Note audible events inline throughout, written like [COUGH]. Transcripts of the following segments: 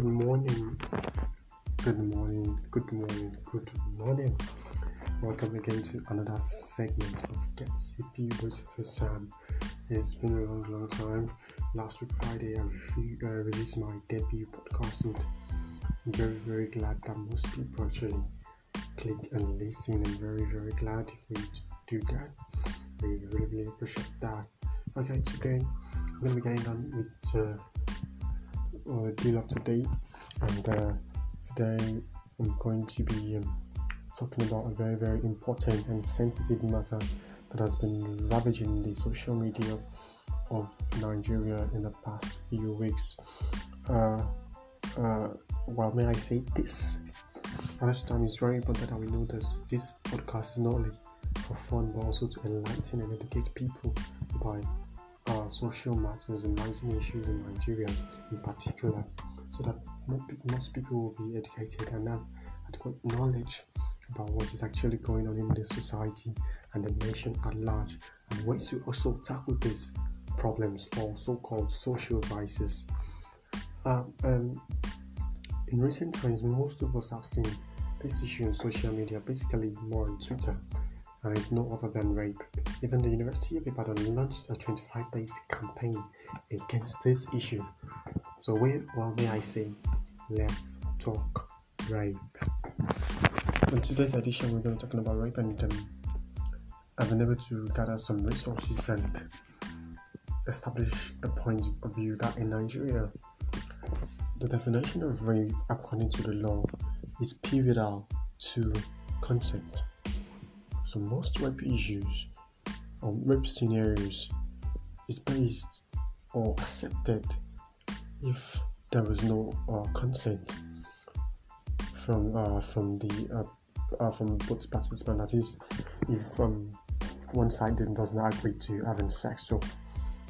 Good morning, good morning, good morning, good morning. Welcome again to another segment of Get CP with First Time. It's been a long, long time. Last week, Friday, I re- uh, released my debut podcast, and I'm very, very glad that most people actually click and listen. I'm very, very glad if we do that. We really, really appreciate that. Okay, today I'm to be getting on with. Uh, uh, deal of today, and uh, today I'm going to be um, talking about a very, very important and sensitive matter that has been ravaging the social media of Nigeria in the past few weeks. Uh, uh, well, may I say this? This time, it's very important that we know this. This podcast is not only for fun but also to enlighten and educate people about social matters and rising issues in Nigeria in particular, so that most people will be educated and have adequate knowledge about what is actually going on in the society and the nation at large, and ways to also tackle these problems or so-called social vices. Uh, um, in recent times, most of us have seen this issue on social media, basically more on Twitter and is no other than rape. Even the University of Ibadan launched a 25 days campaign against this issue. So, where, well, may I say, let's talk rape. In today's edition, we're going to be talking about rape, and um, I've been able to gather some resources and establish a point of view that in Nigeria, the definition of rape, according to the law, is pivotal to consent. So most rape issues or rape scenarios is based or accepted if there was no uh, consent from uh, from the uh, uh from both participants. That is, if um, one side does not agree to having sex, so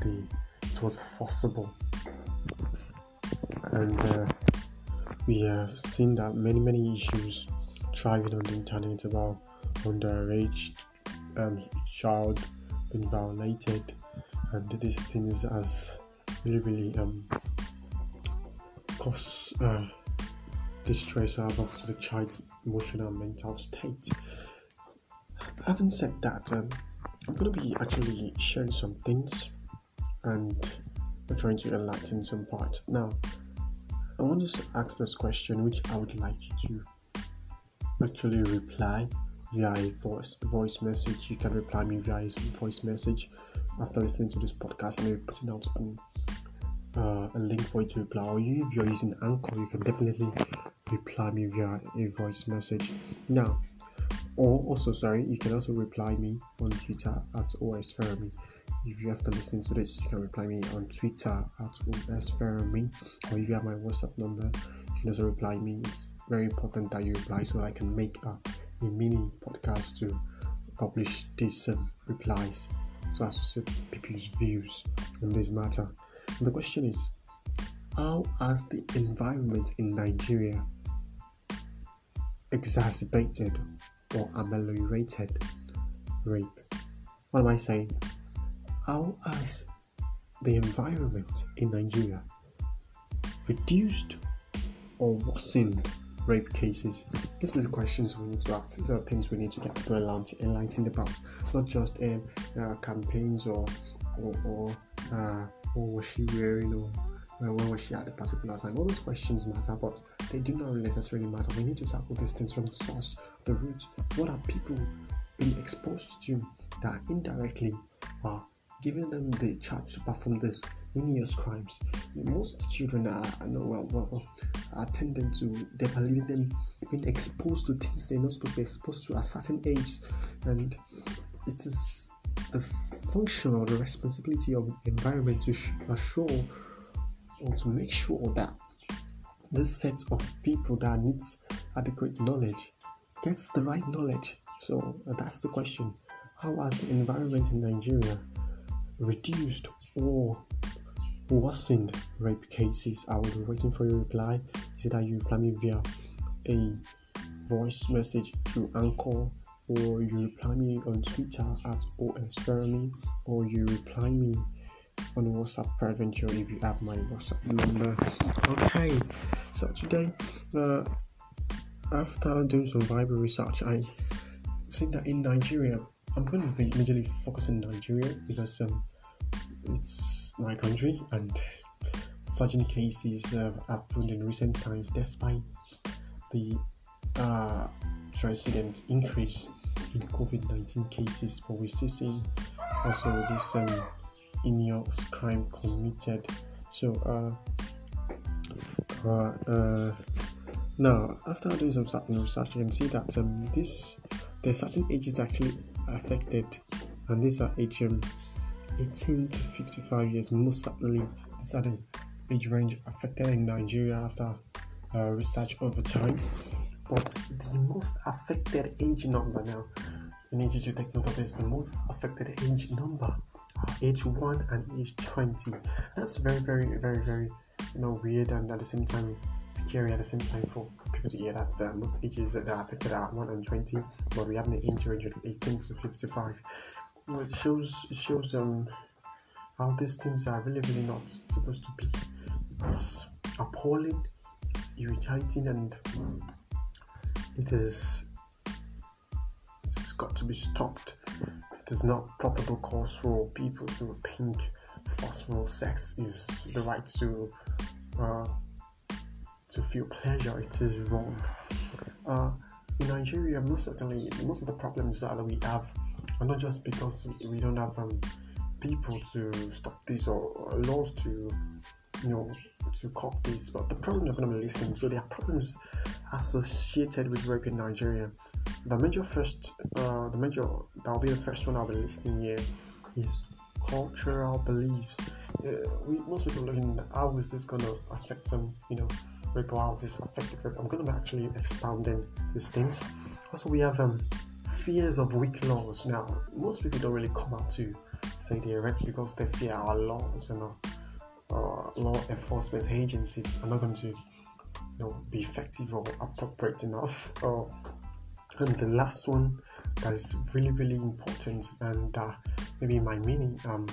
the it was forcible, and uh, we have seen that many many issues thriving on the internet about underage um, child being violated, and these things has really, really um, cause uh, distress to the child's emotional and mental state. Having said that, um, I'm going to be actually sharing some things and I'm trying to enlighten some parts. Now, I want to ask this question, which I would like you to actually reply via a voice voice message. You can reply me via voice message after listening to this podcast. I'm putting out um, uh, a link for you to reply. Or you, if you're using Anchor, you can definitely reply me via a voice message. Now, or also sorry, you can also reply me on Twitter at osfermi. If you after listening to this, you can reply me on Twitter at osfermi, or if you have my WhatsApp number, you can also reply me. It's very important that you reply so I can make a a mini podcast to publish these um, replies so as to see people's views on this matter. And the question is how has the environment in Nigeria exacerbated or ameliorated rape? What am I saying? How has the environment in Nigeria reduced or worsened rape cases? This is questions we need to ask. These are things we need to get people enlightened about, not just um, uh, campaigns or or, or uh, what was she wearing or uh, where was she at a particular time. All those questions matter, but they do not necessarily matter. We need to tackle these things from the source, the root. What are people being exposed to that indirectly are giving them the charge to perform this heinous crimes. Most children are, well, well, are tending to they're them being exposed to things they're not supposed to be exposed to at certain age, and it is the function or the responsibility of the environment to assure or to make sure that this set of people that needs adequate knowledge gets the right knowledge. So uh, that's the question: How has the environment in Nigeria reduced or worsened rape cases. I will be waiting for your reply. Is it that you reply me via a voice message through Anchor, or you reply me on Twitter at osfermi, or you reply me on WhatsApp peradventure if you have my WhatsApp number. Okay, so today, uh, after doing some Bible research, I think that in Nigeria, I'm going to be majorly focus on Nigeria because um, it's my country and certain cases have happened in recent times despite the uh, transient increase in COVID-19 cases, but we're still seeing also this um, heinous crime committed. So, uh, uh, uh, now after doing some certain research, you can see that um, this there are certain ages actually affected, and these are age um, 18 to 55 years. Most certainly, these are the age range affected in Nigeria after uh, research over time. But the most affected age number now, you need you to take note of this. The most affected age number are age one and age 20. That's very, very, very, very, you know, weird and at the same time scary at the same time for people to hear that uh, most ages that are affected are 1 and 20, but we have an age range of 18 to 55. It shows it shows um how these things are really really not supposed to be. It's appalling, it's irritating, and it is it's got to be stopped. It is not probable cause for people to think forceful sex is the right to uh, to feel pleasure. It is wrong. Uh, in Nigeria, most certainly, most of the problems that we have are not just because we, don't have um, people to stop this or, laws to, you know, to cop this, but the problem to be listening. So there are problems associated with rape in Nigeria. The major first, uh, the major that'll be the first one I'll be listening here is cultural beliefs. Uh, we most people looking how is this to affect them, you know, rape how this affected. I'm to be actually expounding these things. Also, we have um, fears of weak laws. Now, most people don't really come out to say they're because they fear our laws and our uh, law enforcement agencies are not going to you know, be effective or appropriate enough. Uh, [LAUGHS] and the last one that is really, really important and uh, maybe my mini um,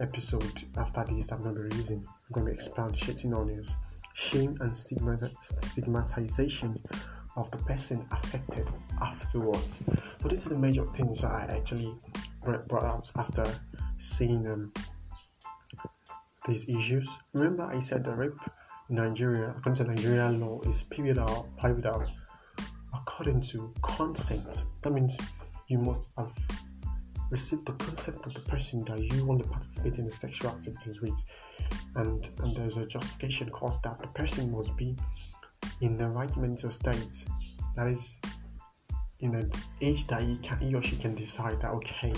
episode after this I'm going to be releasing, I'm going to expand shitting on is shame and stigmatization of the person affected afterwards. So these are the major things that I actually brought out after seeing um, these issues. Remember, I said the rape in Nigeria, according to Nigerian law, is pivotal, pivotal according to consent. That means you must have received the consent of the person that you want to participate in the sexual activities with, and and there's a justification cause that the person must be in the right mental state. That is in an age that he can he or she can decide that okay,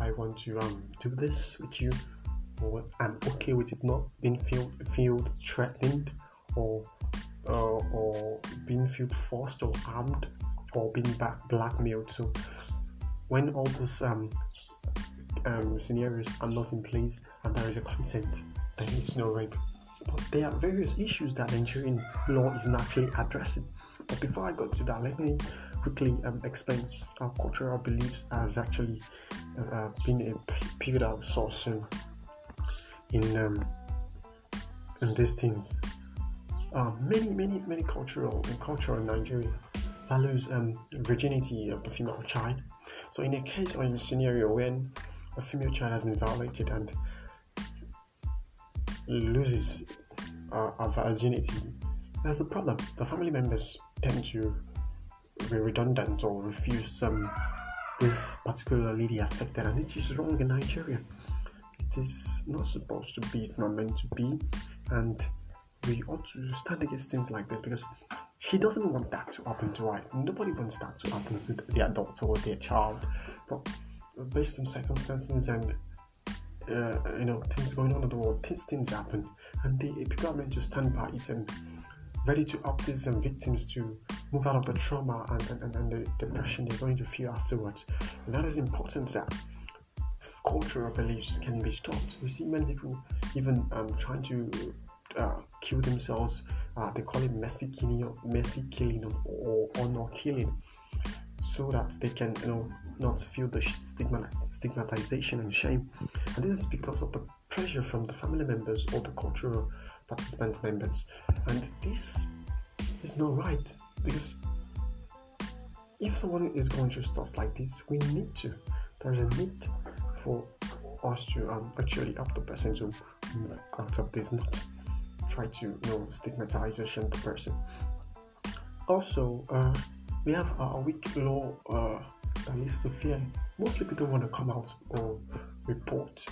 I want to um do this with you or I'm okay with it not being feel feel threatened or uh, or being feel forced or harmed or being back blackmailed. So when all those um, um, scenarios are not in place and there is a consent, then it's no rape. But there are various issues that Nigerian law is not actually addressing. But before I go to that, let me quickly um, explain how cultural beliefs has actually uh, uh been a pivotal source in in, um, in these things. Uh, many, many, many cultural and cultural in Nigeria values um, virginity of the female child. So, in a case or in a scenario when a female child has been violated and loses uh, a virginity, there's a problem. The family members tend to be redundant or refuse um, this particular lady affected, and it is wrong in Nigeria it is not supposed to be, it's not meant to be, and we ought to stand against things like this because she doesn't want that to happen to her. Nobody wants that to happen to their adult or their child, but based on circumstances and uh, you know things going on in the world, these things happen, and the people are meant to stand by it and ready to help these um, victims to move out of the trauma and, and, and the depression they're going to feel afterwards. And that is important that cultural beliefs can be stopped. We see many people even um, trying to uh, kill themselves. Uh, they call it messy killing, messy killing or honor killing, so that they can you know not feel the stigma, stigmatization and shame. And this is because of the pressure from the family members or the cultural participant members. And this is not right because if someone is going to stuff like this, we need to. There's a need for us to um, actually help the person to out of this, not try to you know stigmatization the person. Also, uh, we have a weak law uh, that leads to fear. Most people don't want to come out or report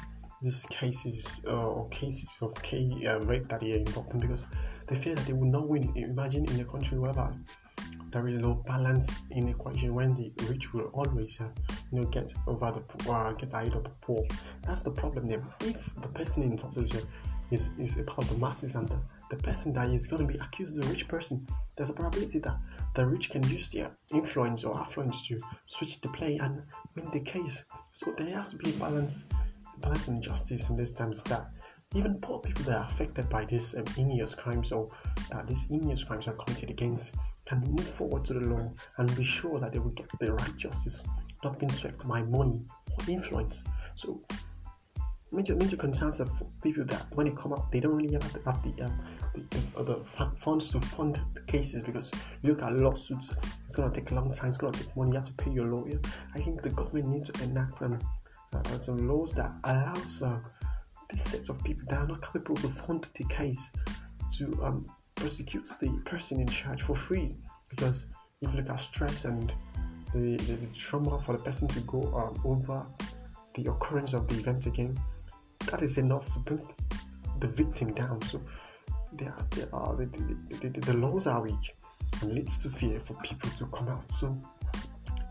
these cases uh, or cases of K, uh, rape that are in because they fear that they will not win. Imagine in a country where there is no balance in equation when the rich will always uh, you know get over the poor, uh, get ahead of the poor. That's the problem there. If the person involved is, uh, is, part of the masses and the, the person that is going to be accused is a rich person, there's a probability that the rich can use their influence or affluence to switch the play and win the case. So there has to be a balance, balance and justice in this times that even poor people that are affected by these um, heinous crimes or uh, these heinous crimes are committed against can move forward to the law and be sure that they will get the right justice, not being swept by money or influence. So, major major concerns of people that when they come up, they don't really have the, have the, um, the, the, funds to fund the cases because look at lawsuits, it's gonna take a long time, it's gonna take money, you have to pay your lawyer. I think the government needs to enact um, uh, some laws that allows uh, this set of people that are not capable to fund the case to um, prosecutes the person in charge for free because if you look at stress and the, the, the trauma for the person to go um, over the occurrence of the event again, that is enough to bring the victim down. So they are, they are, the, the, the laws are weak and leads to fear for people to come out. So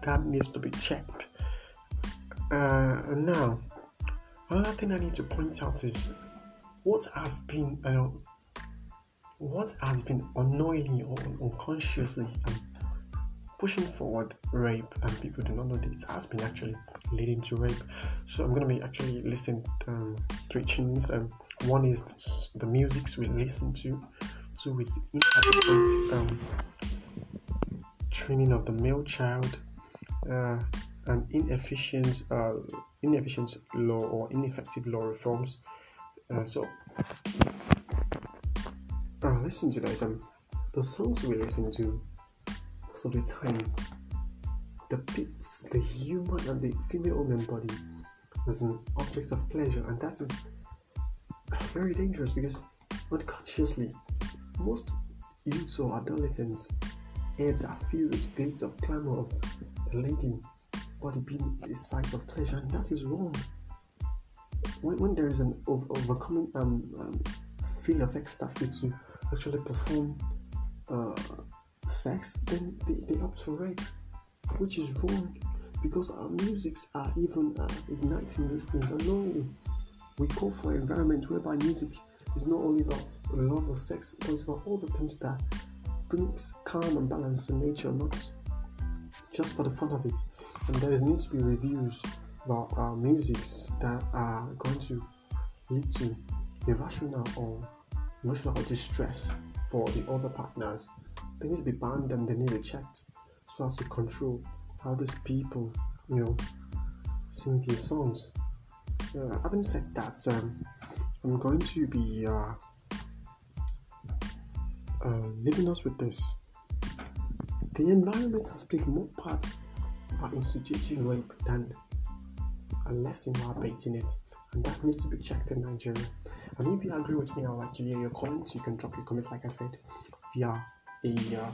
that needs to be checked. Uh, now, another thing I need to point out is what has been uh, what has been unknowingly or unconsciously um, pushing forward rape and people do not know that it has been actually leading to rape. So i'm going to be actually listening um, three things um, one is the musics we listen to two the inadequate um, training of the male child. Uh, and inefficient uh, inefficient law or ineffective law reforms uh, so uh, listen to this. Um, the songs we listen to most of the time, the beats, the human and the female human body is an object of pleasure, and that is very dangerous because unconsciously, most youths or adolescents' heads are filled with glitz of clamor of the lady body being the site of pleasure, and that is wrong. When, when there is an over, overcoming um, um, feel of ecstasy to actually perform uh, sex, then they, they opt for rape, which is wrong because our musics are even uh, igniting these things unknowingly. We call for an environment whereby music is not only about love of sex, but it's about all the things that brings calm and balance to nature, not just for the fun of it. And there is need to be reviews about our musics that are going to lead to irrational or emotional distress for the other partners, they need to be banned and they need to be checked so as to control how these people, you know, sing these songs. Uh, having said that, um, I'm going to be uh, uh, leaving us with this. The environment has played more part by instituting rape than a lesson while baiting it, and that needs to be checked in Nigeria. And if you agree with me, I'd like to hear your comments. You can drop your comments, like I said, via a uh,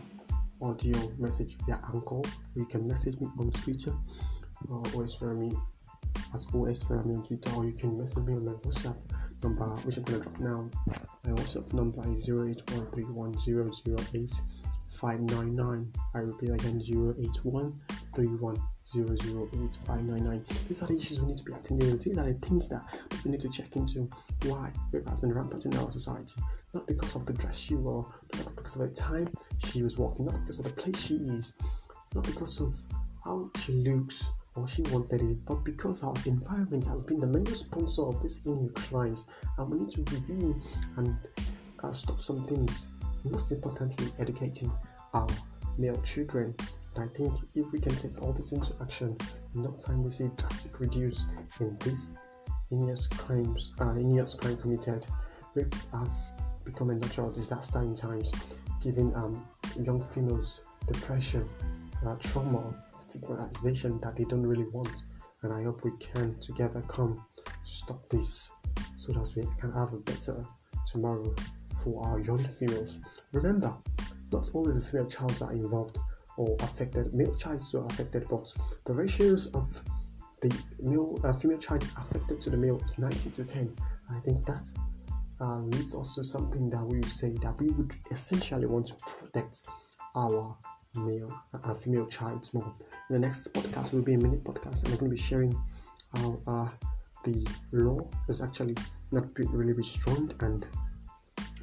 audio message via Anchor. You can message me on Twitter, Fermi, as OS Fermi on Twitter, or you can message me on my WhatsApp number, which I'm to drop now. My WhatsApp number is 08131008 599. I repeat again 08131 008 These are the issues we need to be attending to. These are the things that we need to check into. Why rape has been rampant in our society. Not because of the dress she wore, not because of the time she was walking, not because of the place she is, not because of how she looks or she wanted it, but because our environment has been the main sponsor of these heinous crimes, and we need to review and uh, stop some things. Most importantly, educating our male children and I think if we can take all this into action, in no time we see drastic reduce in this heinous crimes, uh, heinous crime committed. Rape has become a natural disaster in times, giving um, young females depression, uh, trauma, stigmatization that they don't really want. And I hope we can together come to stop this so that we can have a better tomorrow for our young females. Remember, not only the female child are involved or affected, male child are affected, but the ratios of the male uh, female child affected to the male is 90 to 10. I think that uh, also something that we say that we would essentially want to protect our male uh, female child more. In the next podcast will be a minute podcast, and I'm going to be sharing how uh, the law is actually not really be strong and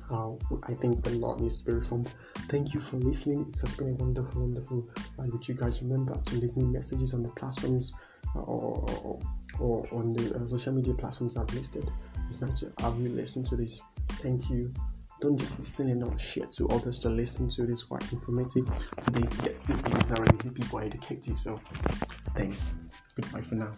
how I think the law needs to be reformed. Thank you for listening. It has been a wonderful, wonderful ride with you guys. Remember to leave me messages on the platforms uh, or, or, or, on the uh, social media platforms I've listed. It's nice to have you listen to this. Thank you. Don't just listen and not share to others to listen to this quite informative. Today, get CP, not really CP, but educative. So, thanks. Goodbye for now.